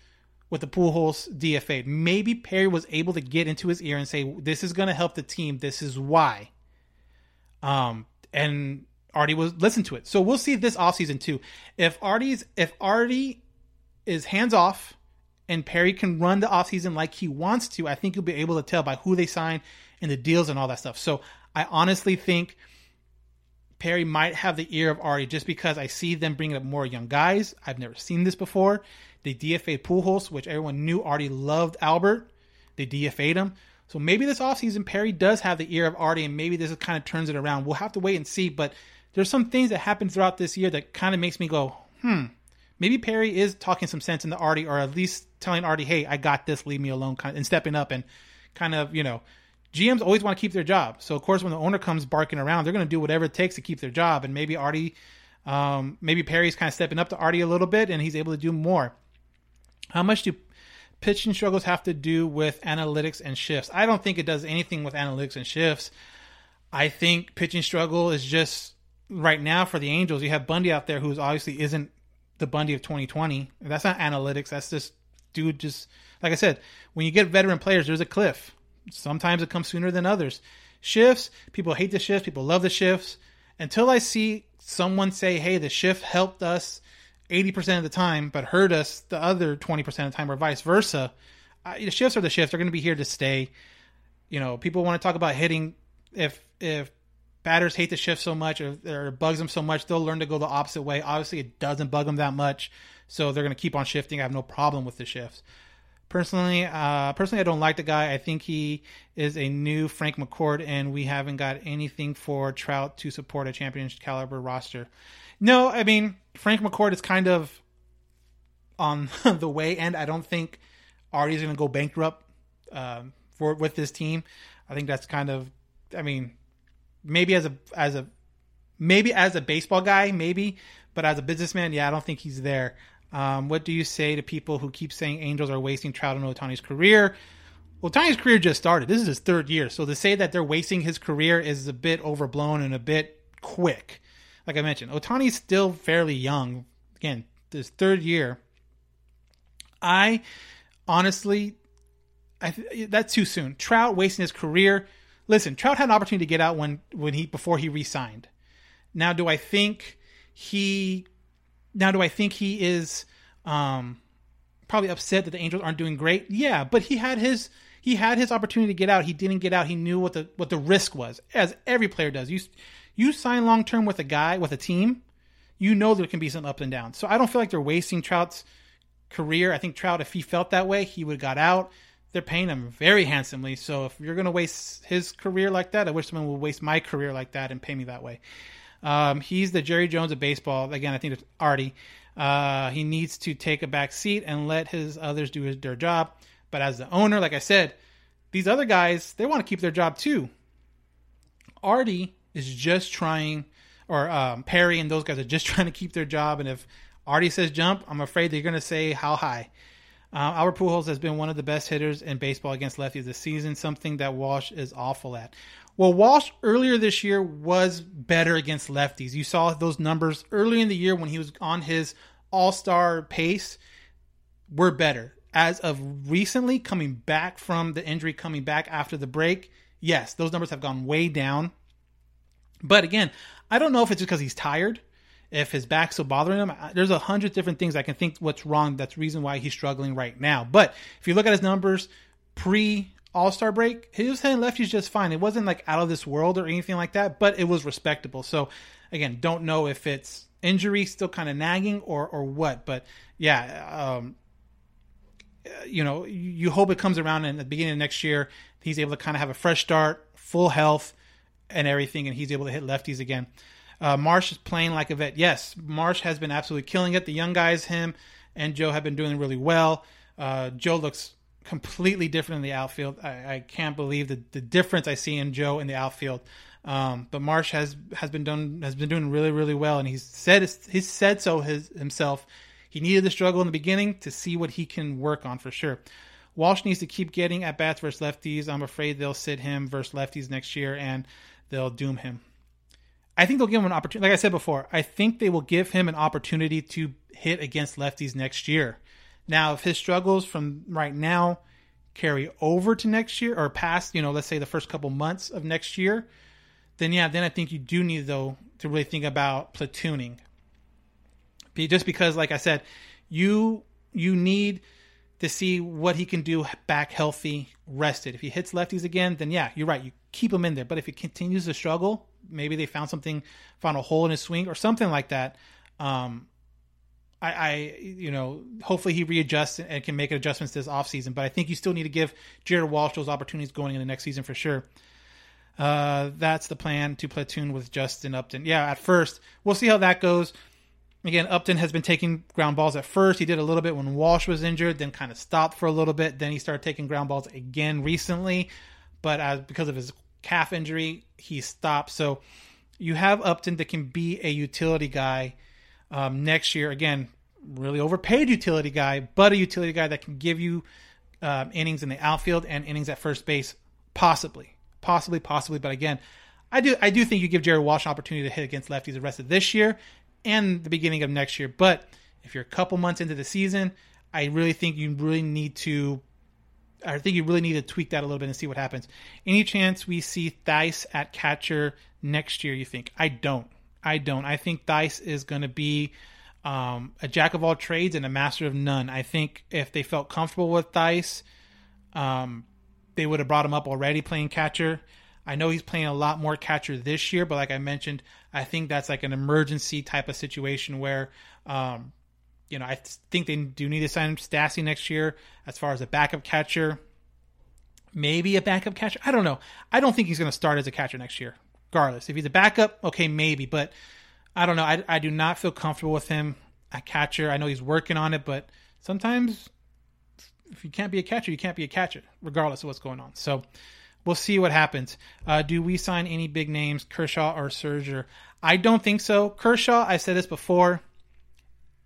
with the Pujols DFA. Maybe Perry was able to get into his ear and say, this is going to help the team. This is why. Um, and Arte was listen to it. So we'll see this offseason too. If Arte's, if Arte is hands off and Perry can run the offseason like he wants to, I think you'll be able to tell by who they sign and the deals and all that stuff. So I honestly think Perry might have the ear of Arte just because I see them bringing up more young guys. I've never seen this before. They DFA Pujols, which everyone knew Arte loved Albert. They DFA'd him. So maybe this offseason, Perry does have the ear of Arte, and maybe this kind of turns it around. We'll have to wait and see. But there's some things that happened throughout this year that kind of makes me go, hmm, maybe Perry is talking some sense into Arte, or at least telling Arte, hey, I got this, leave me alone, and stepping up and kind of, you know, GMs always want to keep their job. So of course, when the owner comes barking around, they're going to do whatever it takes to keep their job. And maybe Arte, um, maybe Perry's kind of stepping up to Arte a little bit, and he's able to do more. How much do pitching struggles have to do with analytics and shifts? I don't think it does anything with analytics and shifts. I think pitching struggle is just right now for the Angels. You have Bundy out there who's obviously isn't the Bundy of 2020. That's not analytics. That's just dude. Just like I said, when you get veteran players, there's a cliff. Sometimes it comes sooner than others. Shifts, people hate the shifts, people love the shifts. Until I see someone say, hey, the shift helped us 80% of the time, but hurt us the other 20% of the time, or vice versa, the shifts are the shifts. They're going to be here to stay. You know, people want to talk about hitting. If if batters hate the shift so much or, or bugs them so much, they'll learn to go the opposite way. Obviously, it doesn't bug them that much, so they're going to keep on shifting. I have no problem with the shifts. Personally, uh, personally, I don't like the guy. I think he is a new Frank McCourt, and we haven't got anything for Trout to support a championship caliber roster. No, I mean Frank McCourt is kind of on (laughs) the way, and I don't think Arte's going to go bankrupt uh, for with this team. I think that's kind of, I mean, maybe as a as a maybe as a baseball guy, maybe, but as a businessman, yeah, I don't think he's there. Um, what do you say to people who keep saying Angels are wasting Trout and Ohtani's career? Well, Ohtani's career just started. This is his third year, so to say that they're wasting his career is a bit overblown and a bit quick. Like I mentioned, Ohtani's still fairly young. Again, this third year. I honestly, I th- that's too soon. Trout wasting his career. Listen, Trout had an opportunity to get out when when he before he re-signed. Now, do I think he now, do I think he is um, probably upset that the Angels aren't doing great? Yeah, but he had his he had his opportunity to get out. He didn't get out. He knew what the what the risk was, as every player does. You you sign long term with a guy with a team, you know there can be some ups and downs. So I don't feel like they're wasting Trout's career. I think Trout, if he felt that way, he would have got out. They're paying him very handsomely. So if you're going to waste his career like that, I wish someone would waste my career like that and pay me that way. Um, he's the Jerry Jones of baseball. Again, I think it's Arte. Uh, he needs to take a back seat and let his others do his, their job. But as the owner, like I said, these other guys, they want to keep their job too. Arte is just trying, or um, Perry and those guys are just (laughs) trying to keep their job. And if Arte says jump, I'm afraid they're going to say how high. Uh, Albert Pujols has been one of the best hitters in baseball against lefties this season, something that Walsh is awful at. Well, Walsh earlier this year was better against lefties. You saw those numbers early in the year when he was on his all star pace, were better. As of recently, coming back from the injury, coming back after the break, yes, those numbers have gone way down. But again, I don't know if it's because he's tired, if his back's still bothering him. There's a hundred different things I can think what's wrong. That's the reason why he's struggling right now. But if you look at his numbers pre all Star break, he was hitting lefties just fine. It wasn't like out of this world or anything like that, but it was respectable. So again, don't know if it's injury still kind of nagging or or what, but yeah, um, you know, you hope it comes around at the beginning of next year he's able to kind of have a fresh start, full health, and everything, and he's able to hit lefties again. Uh, Marsh is playing like a vet. Yes, Marsh has been absolutely killing it. The young guys, him and Jo, have been doing really well. Uh, Jo looks completely different in the outfield. I, I can't believe the, the difference I see in Jo in the outfield. Um, but Marsh has has been done has been doing really really well, and he's said he's said so his, himself. He needed the struggle in the beginning to see what he can work on for sure. Walsh needs to keep getting at bats versus lefties. I'm afraid they'll sit him versus lefties next year, and they'll doom him. I think they'll give him an opportunity. Like I said before, I think they will give him an opportunity to hit against lefties next year. Now, if his struggles from right now carry over to next year or past, you know, let's say the first couple months of next year, then yeah, then I think you do need though to really think about platooning. Just because, like I said, you you need to see what he can do back healthy, rested. If he hits lefties again, then yeah, you're right. You keep him in there. But if he continues to struggle, maybe they found something, found a hole in his swing or something like that. Um, I, I, you know, hopefully he readjusts and can make adjustments this offseason. But I think you still need to give Jared Walsh those opportunities going into next season for sure. Uh, that's the plan to platoon with Justin Upton. Yeah, at first we'll see how that goes. Again, Upton has been taking ground balls at first. He did a little bit when Walsh was injured, then kind of stopped for a little bit. Then he started taking ground balls again recently, but as because of his calf injury, he stopped. So you have Upton that can be a utility guy um, next year. Again, really overpaid utility guy, but a utility guy that can give you um, innings in the outfield and innings at first base, possibly, possibly, possibly. But again, I do I do think you give Jared Walsh an opportunity to hit against lefties the rest of this year and the beginning of next year. But if you're a couple months into the season, I really think you really need to. I think you really need to tweak that a little bit and see what happens. Any chance we see Thaiss at catcher next year? You think? I don't. I don't. I think Thaiss is going to be um, a jack of all trades and a master of none. I think if they felt comfortable with Thaiss, um, they would have brought him up already playing catcher. I know he's playing a lot more catcher this year, but like I mentioned, I think that's like an emergency type of situation where, um, you know, I think they do need to sign Stassi next year as far as a backup catcher. Maybe a backup catcher. I don't know. I don't think he's going to start as a catcher next year regardless. If he's a backup, okay, maybe, but I don't know. I, I do not feel comfortable with him at catcher. I know he's working on it, but sometimes if you can't be a catcher, you can't be a catcher, regardless of what's going on. So we'll see what happens. Uh, do we sign any big names, Kershaw or Scherzer? I don't think so. Kershaw, I said this before.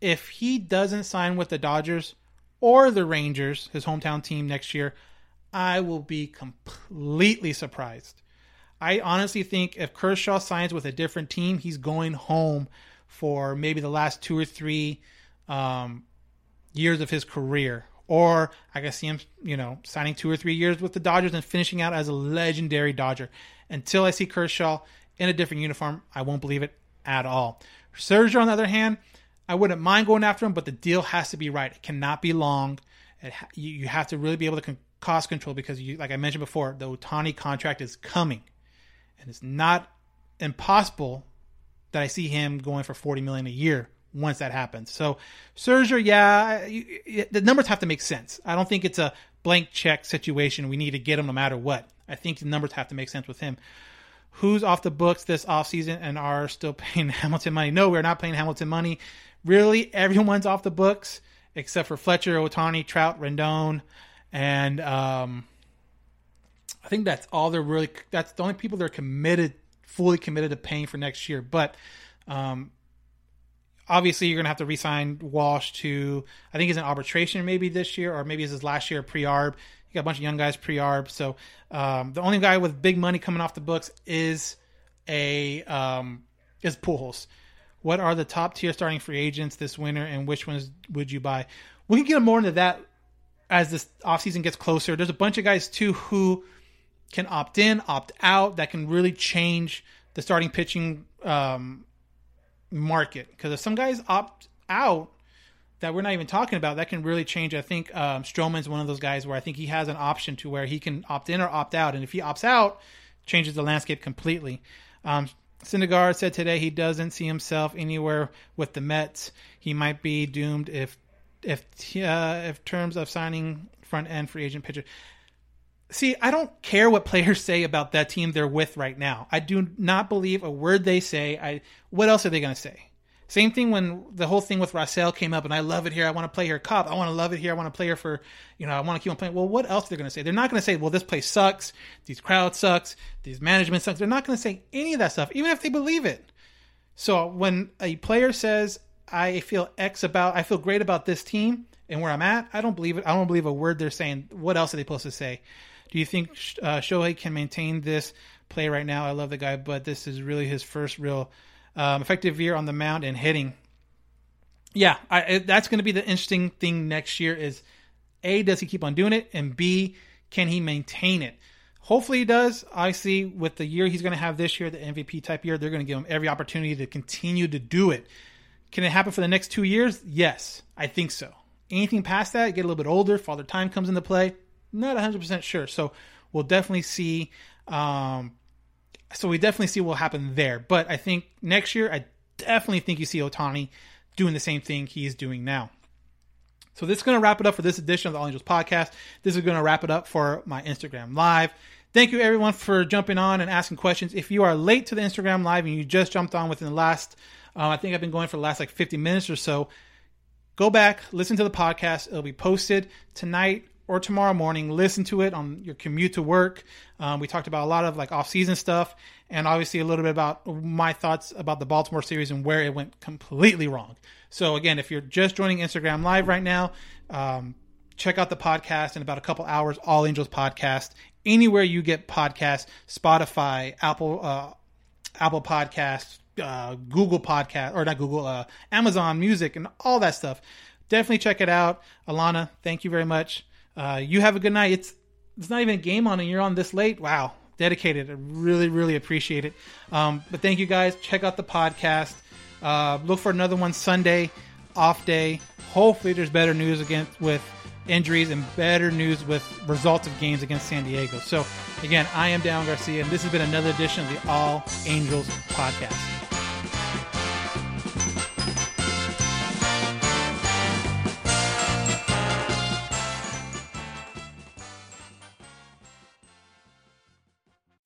If he doesn't sign with the Dodgers or the Rangers, his hometown team next year, I will be completely surprised. I honestly think if Kershaw signs with a different team, he's going home for maybe the last two or three um, years of his career. Or I can see him, you know, signing two or three years with the Dodgers and finishing out as a legendary Dodger. Until I see Kershaw in a different uniform, I won't believe it at all. Scherzer, on the other hand, I wouldn't mind going after him, but the deal has to be right. It cannot be long. It, you, you have to really be able to con- cost control because, you, like I mentioned before, the Ohtani contract is coming and it's not impossible that I see him going for 40 million a year once that happens. So Scherzer, yeah, you, the numbers have to make sense. I don't think it's a blank check situation. We need to get him no matter what. I think the numbers have to make sense with him. Who's off the books this offseason and are still (laughs) paying Hamilton money? No, we're not paying Hamilton money. Really, everyone's off the books except for Fletcher, Ohtani, Trout, Rendon, and um, I think that's all they're really. That's the only people they're committed, fully committed to paying for next year. But um, obviously, you're gonna have to resign Walsh to. I think he's in arbitration maybe this year, or maybe it's his last year pre-arb. You got a bunch of young guys pre-arb. So um, the only guy with big money coming off the books is a um, is Pujols. What are the top tier starting free agents this winter, and which ones would you buy? We can get more into that as this offseason gets closer. There's a bunch of guys too who can opt in, opt out. That can really change the starting pitching um, market. Because if some guys opt out that we're not even talking about, that can really change. I think um, Stroman's one of those guys where I think he has an option to where he can opt in or opt out. And if he opts out, changes the landscape completely. Um, Syndergaard said today he doesn't see himself anywhere with the Mets. He might be doomed if if uh, if terms of signing front end free agent pitcher. See, I don't care what players (laughs) say about that team they're with right now. I do not believe a word they say. I what else are they going to say? Same thing when the whole thing with Raisel came up, and I love it here. I want to play here, Cop. I want to love it here. I want to play here for, you know, I want to keep on playing. Well, what else are they going to say? They're not going to say, well, this place sucks, these crowd sucks, these management sucks. They're not going to say any of that stuff, even if they believe it. So when a player says, I feel X about, I feel great about this team and where I'm at, I don't believe it. I don't believe a word they're saying. What else are they supposed to say? Do you think uh, Shohei can maintain this play right now? I love the guy, but this is really his first real um, effective year on the mound and hitting. Yeah, I, that's going to be the interesting thing next year. Is a does he keep on doing it, and b can he maintain it? Hopefully he does. I see with the year he's going to have this year, the MVP type year, they're going to give him every opportunity to continue to do it. Can it happen for the next two years? Yes, I think so. Anything past that, get a little bit older, father time comes into play not 100% sure. So we'll definitely see. Um, so we definitely see what will happen there. But I think next year, I definitely think you see Ohtani doing the same thing he is doing now. So this is going to wrap it up for this edition of the All Angels podcast. This is going to wrap it up for my Instagram live. Thank you everyone for jumping on and asking questions. If you are late to the Instagram live and you just jumped on within the last, uh, I think I've been going for the last like 50 minutes or so, go back, listen to the podcast. It'll be posted tonight or tomorrow morning. Listen to it on your commute to work. Um, we talked about a lot of like off-season stuff, and obviously a little bit about my thoughts about the Baltimore series and where it went completely wrong. So again, if you're just joining Instagram Live right now, um, check out the podcast in about a couple hours. All Angels podcast anywhere you get podcasts, Spotify, Apple, uh, Apple Podcasts, uh, Google Podcast, or not Google, uh, Amazon Music, and all that stuff. Definitely check it out. Alana, thank you very much. Uh, you have a good night. It's it's not even a game on, and you're on this late. Wow, dedicated. I really, really appreciate it. Um, but thank you guys. Check out the podcast. Uh, look for another one Sunday, off day. Hopefully, there's better news against with injuries and better news with results of games against San Diego. So, again, I am Dan Garcia, and this has been another edition of the All Angels podcast.